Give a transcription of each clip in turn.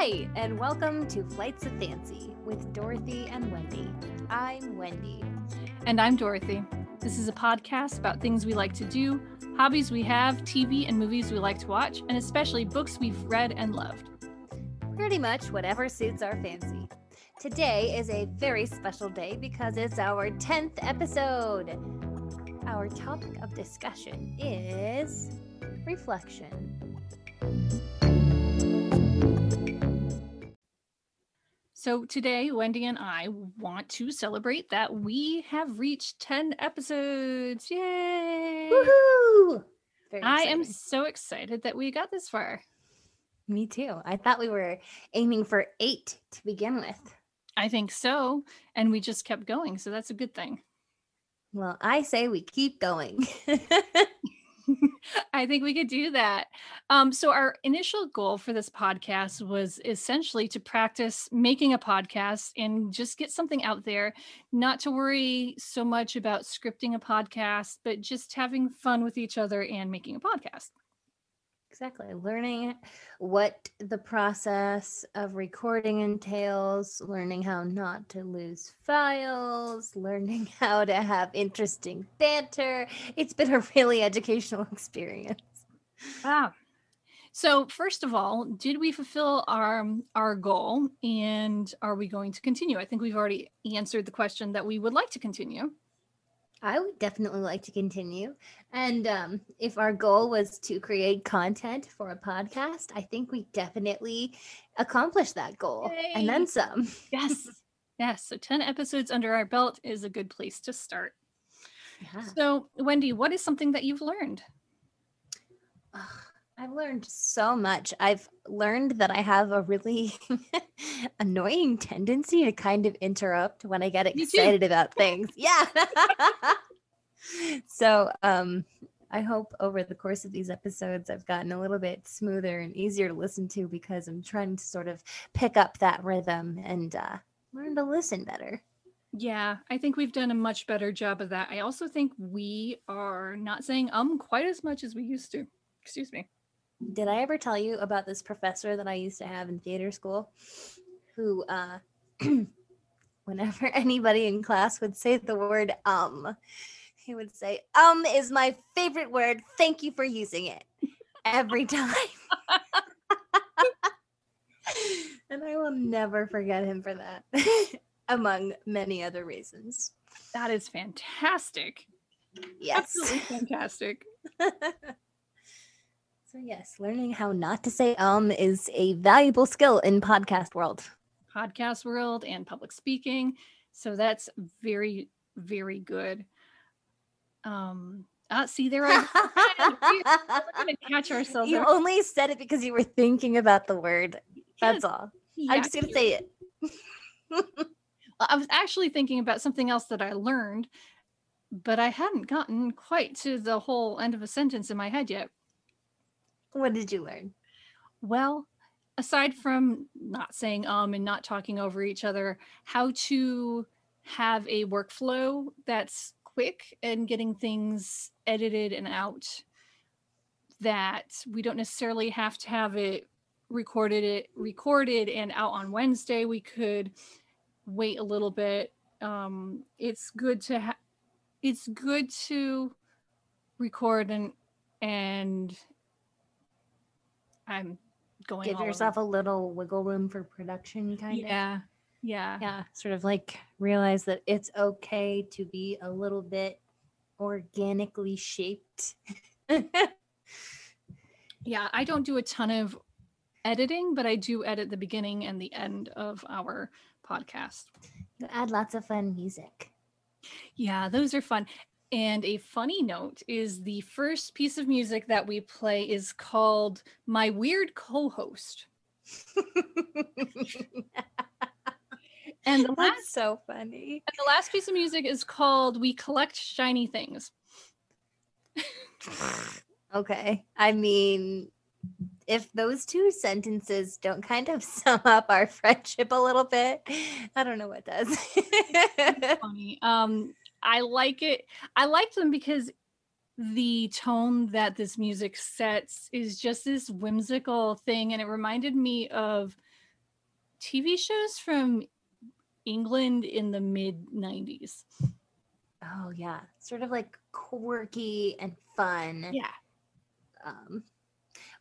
Hi, and welcome to Flights of Fancy with Dorothy and Wendy. I'm Wendy. And I'm Dorothy. This is a podcast about things we like to do, hobbies we have, TV and movies we like to watch, and especially books we've read and loved. Pretty much whatever suits our fancy. Today is a very special day because it's our 10th episode. Our topic of discussion is reflection. So today, Wendy and I want to celebrate that we have reached 10 episodes. Yay! Woohoo! Very I am so excited that we got this far. Me too. I thought we were aiming for eight to begin with. I think so. And we just kept going. So that's a good thing. Well, I say we keep going. I think we could do that. Um, so, our initial goal for this podcast was essentially to practice making a podcast and just get something out there, not to worry so much about scripting a podcast, but just having fun with each other and making a podcast. Exactly. Learning what the process of recording entails, learning how not to lose files, learning how to have interesting banter. It's been a really educational experience. wow So, first of all, did we fulfill our our goal and are we going to continue? I think we've already answered the question that we would like to continue. I would definitely like to continue. And um, if our goal was to create content for a podcast, I think we definitely accomplished that goal and then some. Yes. yes. So 10 episodes under our belt is a good place to start. Yeah. So, Wendy, what is something that you've learned? I've learned so much. I've learned that I have a really annoying tendency to kind of interrupt when I get excited about things. Yeah. so, um, I hope over the course of these episodes, I've gotten a little bit smoother and easier to listen to because I'm trying to sort of pick up that rhythm and uh, learn to listen better. Yeah, I think we've done a much better job of that. I also think we are not saying um quite as much as we used to. Excuse me. Did I ever tell you about this professor that I used to have in theater school who uh whenever anybody in class would say the word um he would say um is my favorite word. Thank you for using it. Every time. And I will never forget him for that among many other reasons. That is fantastic. yes. Absolutely fantastic. So yes learning how not to say um is a valuable skill in podcast world Podcast world and public speaking. So that's very, very good. Um uh, see there I we're gonna catch ourselves. you out. only said it because you were thinking about the word. That's all. Yeah, I'm just gonna say it. I was actually thinking about something else that I learned, but I hadn't gotten quite to the whole end of a sentence in my head yet. What did you learn? Well, aside from not saying um and not talking over each other, how to have a workflow that's quick and getting things edited and out that we don't necessarily have to have it recorded it recorded and out on Wednesday. We could wait a little bit. Um it's good to ha- it's good to record and and I'm going Give all over yourself a little wiggle room for production, kind of. yeah yeah Yeah. Sort of like realize that it's okay to be a little bit organically shaped. yeah i don't do a ton of editing but i do edit the beginning and the end of our podcast You add lots of fun music. yeah those are fun and a funny note is the first piece of music that we play is called my weird co-host and the last That's so funny. and the last piece of music is called we collect shiny things Okay. I mean, if those two sentences don't kind of sum up our friendship a little bit, I don't know what does. funny. Um, I like it. I like them because the tone that this music sets is just this whimsical thing, and it reminded me of TV shows from England in the mid 90s. Oh yeah, sort of like quirky and fun. Yeah. Um,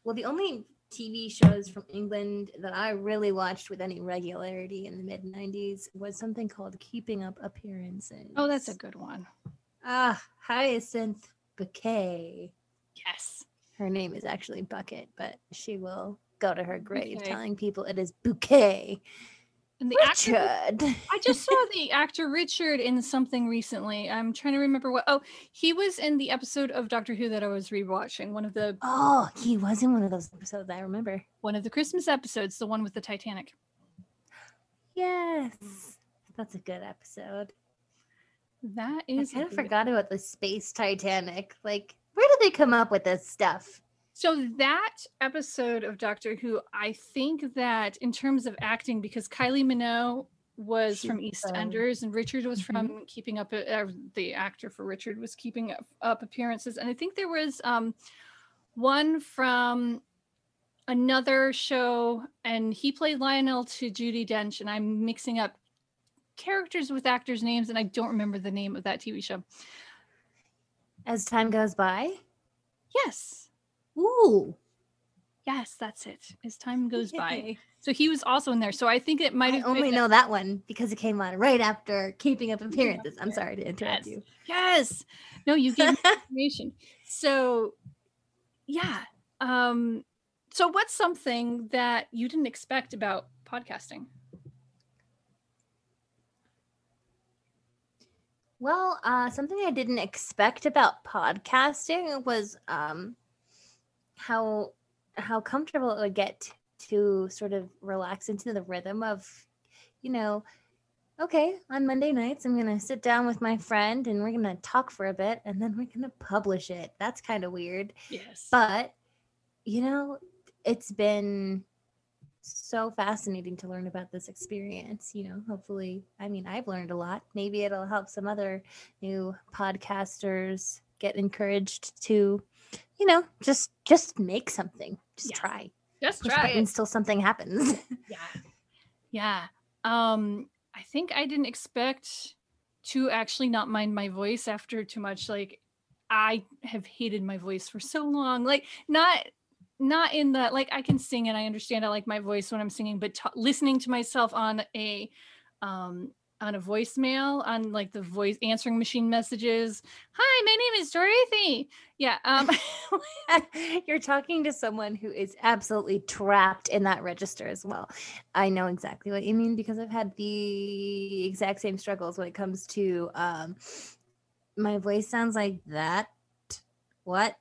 well, the only TV shows from England that I really watched with any regularity in the mid '90s was something called Keeping Up Appearances. Oh, that's a good one. ah Hyacinth Bouquet. Yes. Her name is actually Bucket, but she will go to her grave Bouquet. telling people it is Bouquet. And the actor Richard. I just saw the actor Richard in something recently. I'm trying to remember what. Oh, he was in the episode of Doctor Who that I was rewatching. One of the Oh, he was in one of those episodes. I remember. one of the Christmas episodes, the one with the Titanic. Yes, that's a good episode. That is. I kind of forgot about the space Titanic. Like, where did they come up with this stuff? So that episode of Doctor Who, I think that in terms of acting, because Kylie Minogue was from um, EastEnders and Richard was mhm. from Keeping Up, uh, the actor for Richard was Keeping Up, up Appearances, and I think there was um, one from another show, and he played Lionel to Judi Dench, and I'm mixing up characters with actors' names, and I don't remember the name of that TV show. As time goes by. Yes. Ooh. Yes, that's it. As time goes by. So he was also in there. So I think it might have only know that one because it came on right after Keeping Up Appearances. I'm sorry to interrupt Yes. you. Yes. No, you gave information. So yeah. Um so what's something that you didn't expect about podcasting? Well, uh, something I didn't expect about podcasting was um, how how comfortable it would get to sort of relax into the rhythm of, you know, okay, on Monday nights I'm gonna sit down with my friend and we're gonna talk for a bit and then we're gonna publish it. That's kind of weird, Yes. but you know, it's been so fascinating to learn about this experience. You know, hopefully, I mean, I've learned a lot. Maybe it'll help some other new podcasters get encouraged to, you know, just just make something. Just Yeah. try. just Push try until something happens. Yeah. Yeah. Um I think I didn't expect to actually not mind my voice after too much like I have hated my voice for so long. Like not not in the like I can sing and I understand I like my voice when I'm singing, but t- listening to myself on a um on a voicemail on like the voice answering machine messages. Hi, my name is Dorothy. Yeah. Um You're talking to someone who is absolutely trapped in that register as well. I know exactly what you mean because I've had the exact same struggles when it comes to um my voice sounds like that. What?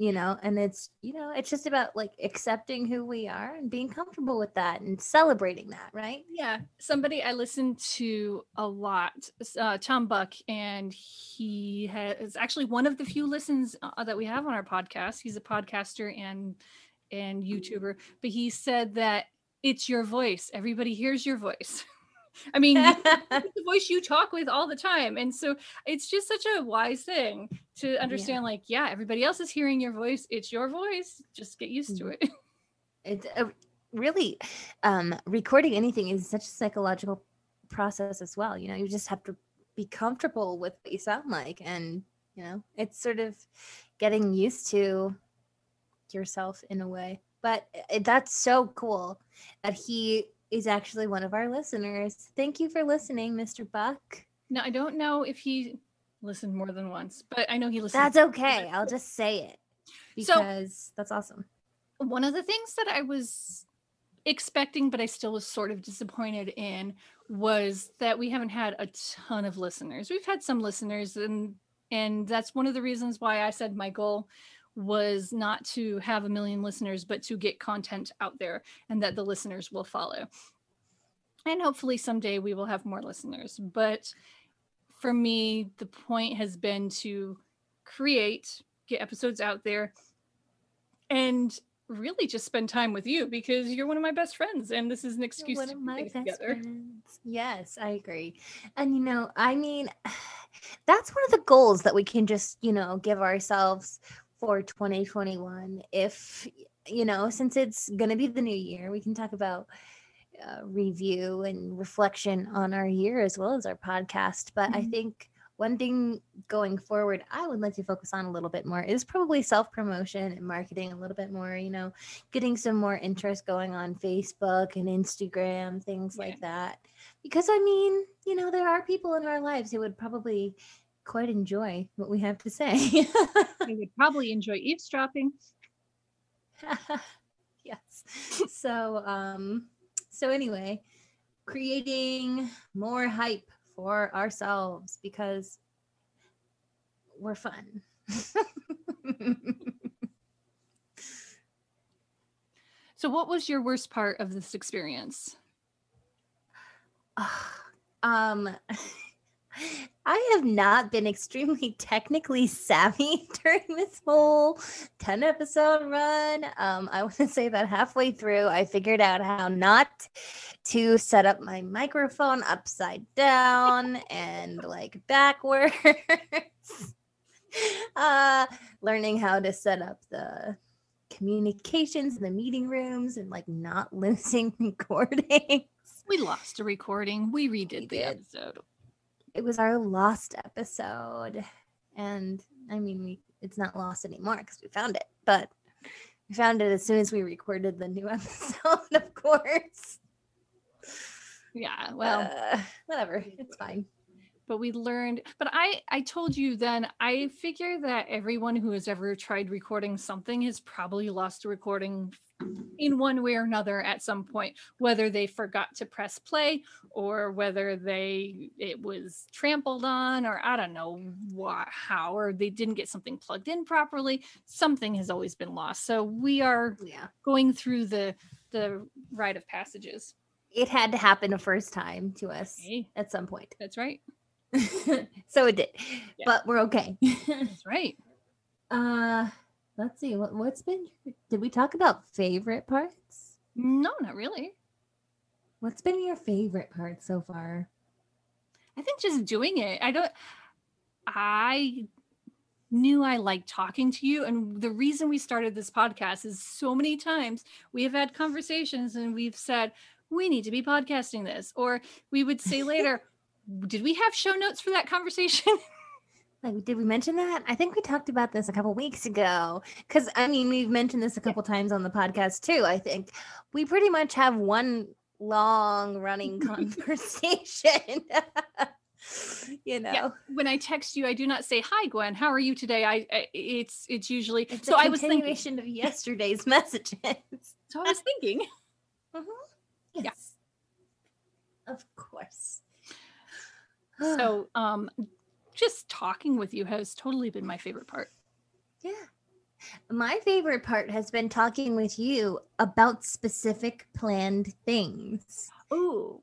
You know, and it's you know, it's just about like accepting who we are and being comfortable with that and celebrating that, right? Yeah, somebody I listen to a lot, uh, Tom Buck, and he has actually one of the few listens uh, that we have on our podcast. He's a podcaster and and YouTuber, but he said that it's your voice. Everybody hears your voice. I mean, the voice you talk with all the time, and so it's just such a wise thing to understand. Like, yeah, everybody else is hearing your voice. It's your voice. Just get used to Mhm. it. it's a, really um recording anything is such a psychological process as well you know you just have to be comfortable with what you sound like and you know it's sort of getting used to yourself in a way but i- that's so cool that he is actually one of our listeners thank you for listening mr buck Now, I don't know if he listened more than once, but I know he listened. that's okay i'll just say it So- because that's awesome one of the things that I was expecting, but I still was sort of disappointed in, was that we haven't had a ton of listeners. We've had some listeners, and and that's one of the reasons why I said my goal was not to have a million listeners, but to get content out there, and that the listeners will follow. And hopefully someday we will have more listeners. But for me, the point has been to create, get episodes out there, and really just spend time with you because you're one of my best friends and this is an excuse one to of my best together. friends. Yes, I agree. And you know, I mean, that's one of the goals that we can just, you know, give ourselves for 2021. If, you know, since it's going to be the new year, we can talk about uh, review and reflection on our year as well as our podcast. But I Mhm. think one thing going forward, I would like to focus on a little bit more is probably self promotion and marketing a little bit more, you know, getting some more interest going on Facebook and Instagram, things Yeah. like that. Because I mean, you know, there are people in our lives who would probably quite enjoy what we have to say. They would probably enjoy eavesdropping. yes. So um so anyway, creating more hype for ourselves because we're fun. So, what was your worst part of this experience? um I have not been extremely technically savvy during this whole 10 episode run. Um, I want to say that halfway through, I figured out how not to set up my microphone upside down and like backwards. uh, learning how to set up the communications in the meeting rooms and like not losing recording. We lost a recording. We redid We the did. episode. It was our lost episode. And i mean we it's not lost anymore because we found it but we found it as soon as we recorded the new episode of course. Yeah, well, Uh, whatever. It's fine but we learned. But I, I told you then. I figure that everyone who has ever tried recording something has probably lost a recording in one way or another at some point, whether they forgot to press play or whether they it was trampled on or I don't know why, how or they didn't get something plugged in properly. Something has always been lost. So we are yeah going through the the rite of passages. it had to happen a first time to us Hey, at some point that's right. so it did Yeah. but we're okay That's right. uh let's see what, what's been did we talk about favorite parts No, not really. what's been your favorite part so far I think just doing it. I don't I knew I liked talking to you and the reason we started this podcast is so many times we have had conversations and we've said we need to be podcasting this or we would say later did we have show notes for that conversation? Like, did we mention that? I think we talked about this a couple weeks ago. Because I mean, we've mentioned this a couple times on the podcast too. I think we pretty much have one long running conversation. you know, Yeah. when I text you I do not say hi Gwen, how are you today? I, I it's it's usually it's so I was thinking of yesterday's messages. so I was thinking Mhm. Yeah. Yes, of course. so um just talking with you has totally been my favorite part. Yeah. My favorite part has been talking with you about specific planned things. Oh,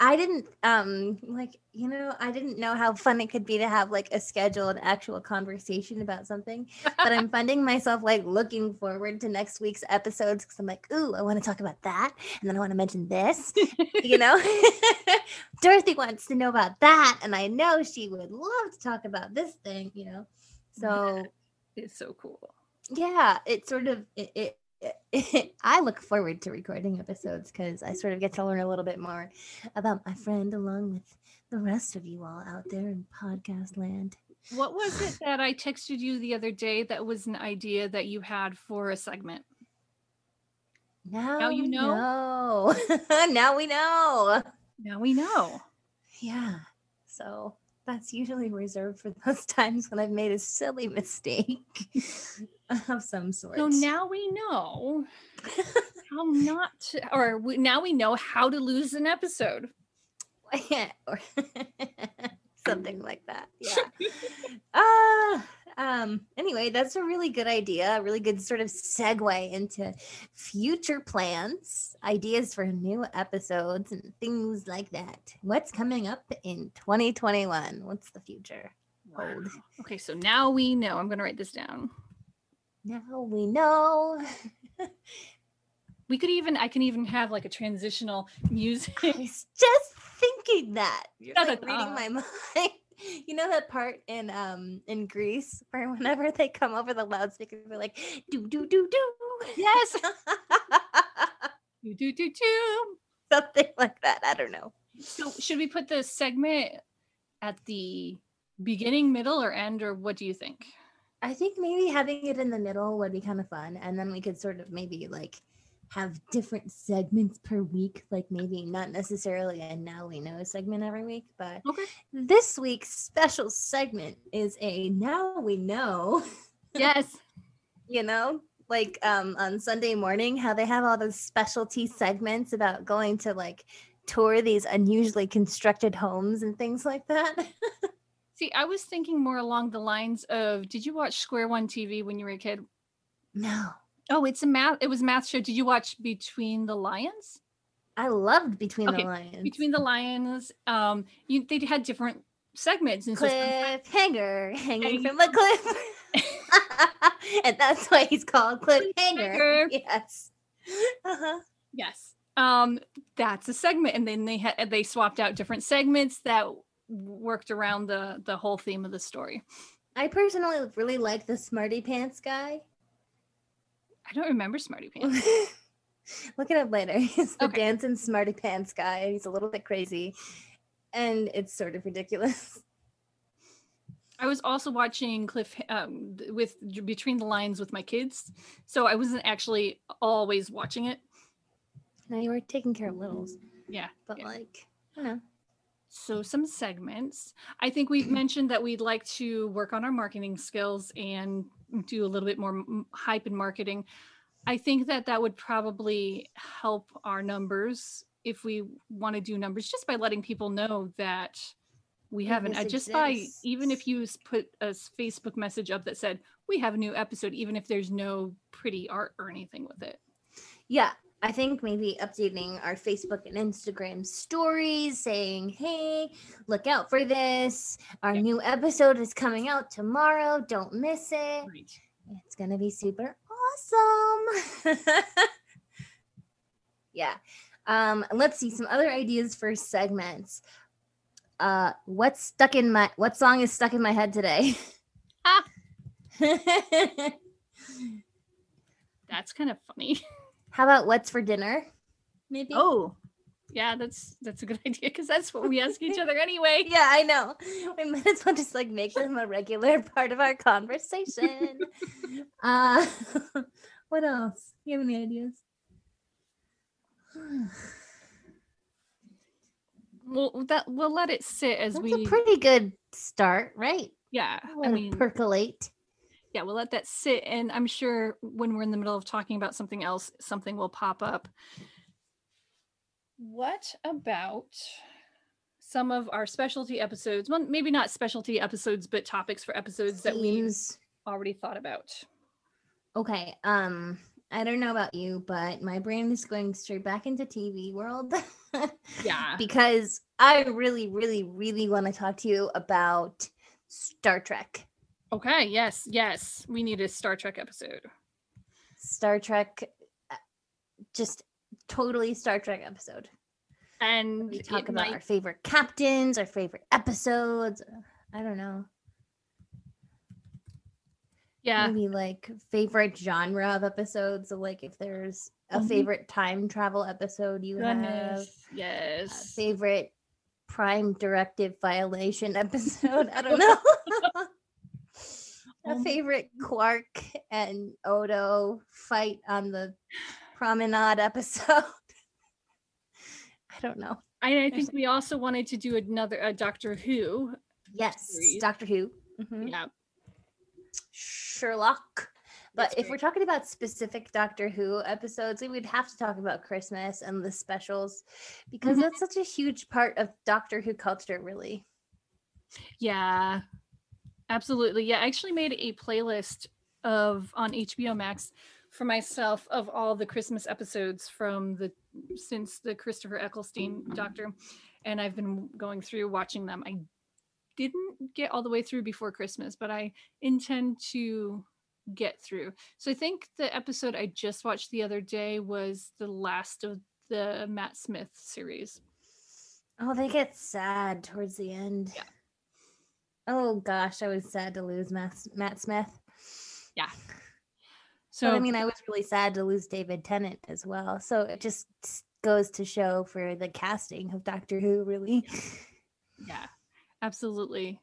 I didn't um like you know I didn't know how fun it could be to have like a scheduled actual conversation about something but I'm finding myself like looking forward to next week's episodes because I'm like ooh I want to talk about that and then I want to mention this you know? Dorothy wants to know about that and I know she would love to talk about this thing you know? So it's so cool. yeah it sort of it, it i look forward to recording episodes because i sort of get to learn a little bit more about my friend along with the rest of you all out there in podcast land What was it that I texted you the other day that was an idea that you had for a segment? now, you know? know. now we know Now we know. yeah so that's usually reserved for those times when i've made a silly mistake of some sort So now we know how not to, or we, now we know how to lose an episode. or something like that. Yeah. uh, um, anyway, that's a really good idea, a really good sort of segue into future plans, ideas for new episodes, and things like that. What's coming up in 2021? What's the future hold? Okay, so now we know. I'm going to write this down. Now we know. We could even, I can even have like a transitional music. I was just thinking that. You're like reading my mind. You know that part in um in Grease where whenever they come over the loudspeaker, they're like do do do do. Yes. do, do, do, do. something like that. I don't know. So should we put the segment at the beginning, middle, or end, or what do you think? I think maybe having it in the middle would be kind of fun, and then we could sort of maybe like have different segments per week. Like maybe not necessarily a now we know segment every week, but Okay. this week's special segment is a now we know. Yes. you know like um on sunday morning how they have all those specialty segments about going to like tour these unusually constructed homes and things like that See, I was thinking more along the lines of Did you watch Square One TV when you were a kid? no Oh, it's a math. It was a math show. Did you watch Between the Lions? i loved between Okay, the lions Between the Lions, um, you they had different segments, and so cliffhanger hanging from a cliff and that's why he's called cliffhanger Cliffhanger. yes uh-huh. yes, um, that's a segment, and then they had they swapped out different segments that worked around the the whole theme of the story. i personally really like the smarty pants guy I don't remember Smarty Pants. Look at it up later. He's the Okay. dancing smarty pants guy. He's a little bit crazy. And it's sort of ridiculous. I was also watching Cliff um, with Between the Lions with my kids, so I wasn't actually always watching it. Now you were taking care of littles. Yeah, But yeah. like, I don't know. So some segments. I think we've mentioned that we'd like to work on our marketing skills and do a little bit more hype and marketing. I think that that would probably help our numbers if we want to do numbers just by letting people know that we haven't uh, just by even if you put a Facebook message up that said we have a new episode even if there's no pretty art or anything with it. Yeah. I think maybe updating our Facebook and Instagram stories saying, hey, look out for this. Our Yep. new episode is coming out tomorrow. Don't miss it. Right. It's going to be super awesome. yeah. Um, let's see some other ideas for segments. Uh, what's stuck in my what song is stuck in my head today? Ah. That's kind of funny. How about what's for dinner? Maybe. Oh, yeah, that's that's a good idea because that's what we ask each other anyway. Yeah, I know. We might as well just like make them a regular part of our conversation. uh, what else? You have any ideas? Well, that we'll let it sit as That's we. a pretty good start, right? yeah, I Let it mean, percolate. Yeah, we'll let that sit, and I'm sure when we're in the middle of talking about something else, something will pop up. What about some of our specialty episodes? Well, maybe not specialty episodes, but topics for episodes that we've already thought about. Okay. Um, I don't know about you, but my brain is going straight back into TV world. Yeah. because I really, really, really want to talk to you about Star Trek. Okay. Yes. Yes. We need a Star Trek episode. Star Trek, uh, just totally Star Trek episode. And We talk about might- our favorite captains, our favorite episodes. uh, I don't know. yeah. Maybe like favorite genre of episodes. So like if there's a Mhm. favorite time travel episode you have, Goodness. a Yes. favorite prime directive violation episode. I don't know. A favorite Quark and Odo fight on the promenade episode. I don't know. I, I think we also wanted to do another a Doctor Who. Yes, Series. Doctor Who. Mhm. Yeah. Sherlock. But That's if we're talking about specific Doctor Who episodes, we would have to talk about Christmas and the specials because Mhm. that's such a huge part of Doctor Who culture, really. Yeah. Absolutely. Yeah. I actually made a playlist of on HBO Max for myself of all the Christmas episodes from the since the Christopher Eccleston Doctor. And I've been going through watching them. I didn't get all the way through before Christmas, but I intend to get through. So I think the episode I just watched the other day was the last of the Matt Smith series. Oh, they get sad towards the end. Yeah. Oh gosh, I was sad to lose Matt, Matt Smith. Yeah. So but I mean, I was really sad to lose David Tennant as well. So it just goes to show for the casting of Doctor Who, really. Yeah, absolutely.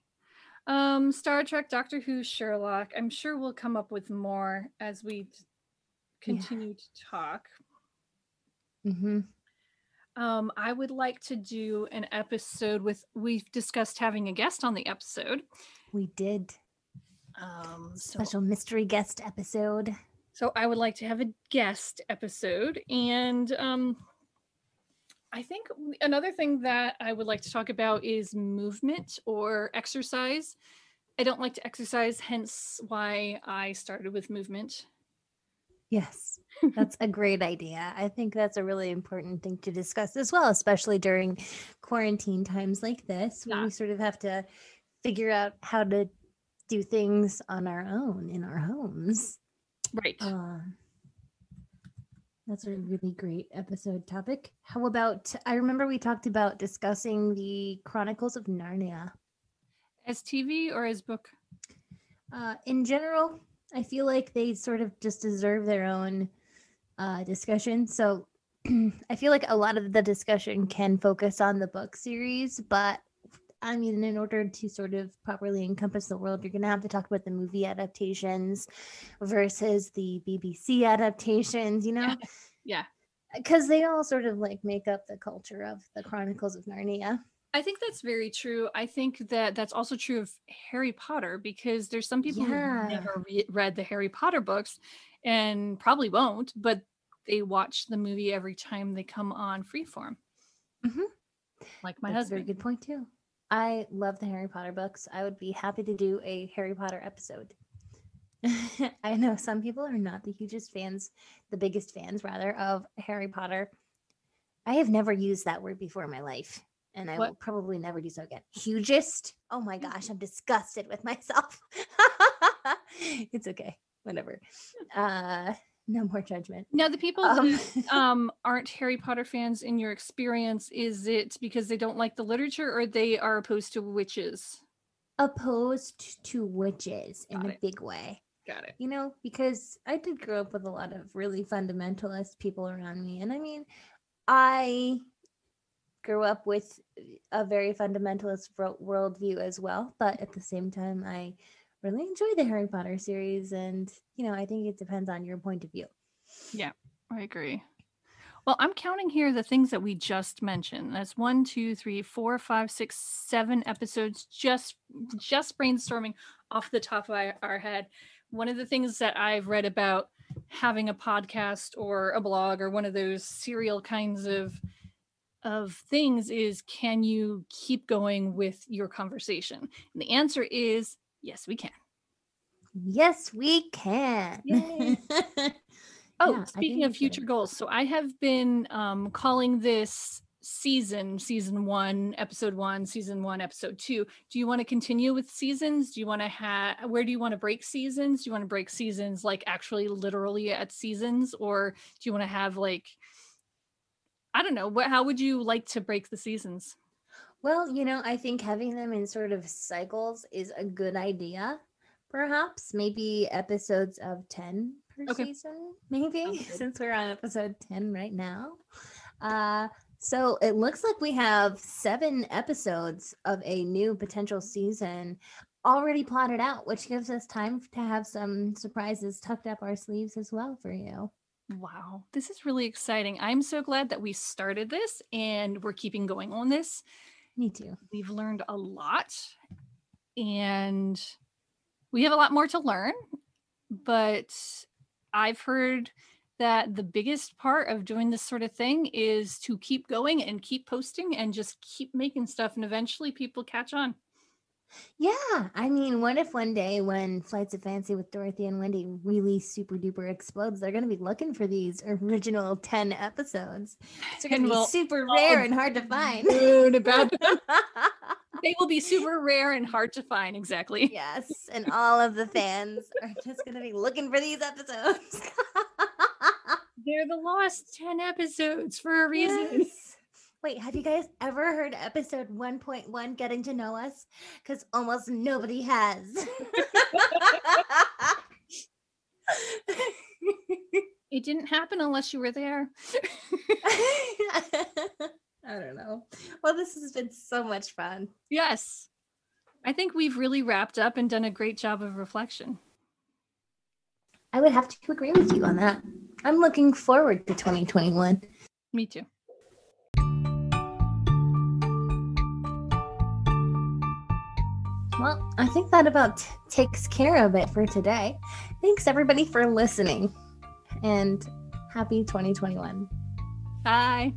Um, Star Trek, Doctor Who, Sherlock. I'm sure we'll come up with more as we continue to talk. hmm Um, I would like to do an episode with. We've discussed having a guest on the episode. We did Um, so, special mystery guest episode. so I would like to have a guest episode, and um, I think another thing that I would like to talk about is movement or exercise. I don't like to exercise, hence why I started with movement. Yes, that's a great idea. I think that's a really important thing to discuss as well, especially during quarantine times like this, Yeah. we sort of have to figure out how to do things on our own in our homes. Right. Um, that's a really great episode topic. How about I remember we talked about discussing the Chronicles of Narnia. as TV or as book? Uh, in general, I feel like they sort of just deserve their own uh, discussion. So I feel like a lot of the discussion can focus on the book series, but I mean, in order to sort of properly encompass the world, you're going to have to talk about the movie adaptations versus the BBC adaptations, you know? Yeah. Because they all sort of like make up the culture of the Chronicles of Narnia. I think that's very true. I think that that's also true of Harry Potter because there's some people Yeah. who never re- read the Harry Potter books and probably won't, but they watch the movie every time they come on Freeform. Mhm. Like my That's a very husband. good point too. I love the Harry Potter books. I would be happy to do a Harry Potter episode. I know some people are not the hugest fans, the biggest fans rather of Harry Potter. I have never used that word before in my life, and I What? will probably never do so again. Hugest? Oh my gosh, I'm disgusted with myself. it's okay. Whatever. Uh no more judgment. Now, the people Um, that um, aren't Harry Potter fans in your experience, is it because they don't like the literature or they are opposed to witches? opposed to witches in Got a big way. Got it. you know, because I did grow up with a lot of really fundamentalist people around me. And I mean, I grew up with a very fundamentalist wor- worldview as well. But at the same time, I really enjoy the Harry Potter series. And, you know, I think it depends on your point of view. Yeah, I agree. Well, I'm counting here the things that we just mentioned. That's one, two, three, four, five, six, seven episodes just just brainstorming off the top of our head. One of the things that I've read about having a podcast or a blog or one of those serial kinds of of things is can you keep going with your conversation? And the answer is yes, we can. Yes, we can. Oh, Yeah, speaking of future goals, so I have been um, calling this season, season one, episode one, season one, episode two. Do you want to continue with seasons? Do you want to have, where do you want to break seasons? Do you want to break seasons like actually literally at seasons? Or do you want to have like, I don't know, what, how would you like to break the seasons? Well, you know, I think having them in sort of cycles is a good idea. Perhaps maybe episodes of 10 per Okay. season, maybe, since we're on episode 10 right now. Uh, so it looks like we have seven episodes of a new potential season already plotted out, which gives us time to have some surprises tucked up our sleeves as well for you. Wow, this is really exciting. I'm so glad that we started this and we're keeping going on this. Me too. we've learned a lot and we have a lot more to learn but i've heard that the biggest part of doing this sort of thing is to keep going and keep posting and just keep making stuff and eventually people catch on Yeah, I mean, what if one day when Flights of Fancy with Dorothy and Wendy really super duper explodes, they're going to be looking for these original 10 episodes. It's going to be we'll super rare and hard to find. About them. they will be super rare and hard to find exactly yes, and all of the fans are just going to be looking for these episodes. they're the lost 10 episodes for a reason Yes. Wait, have you guys ever heard episode 1.1 Getting to Know Us? Because almost nobody has. It didn't happen unless you were there. I don't know. Well, this has been so much fun. yes. I think we've really wrapped up and done a great job of reflection. I would have to agree with you on that. I'm looking forward to 2021. Me too. Well, I think that about t- takes care of it for today. Thanks everybody for listening and happy 2021. Bye.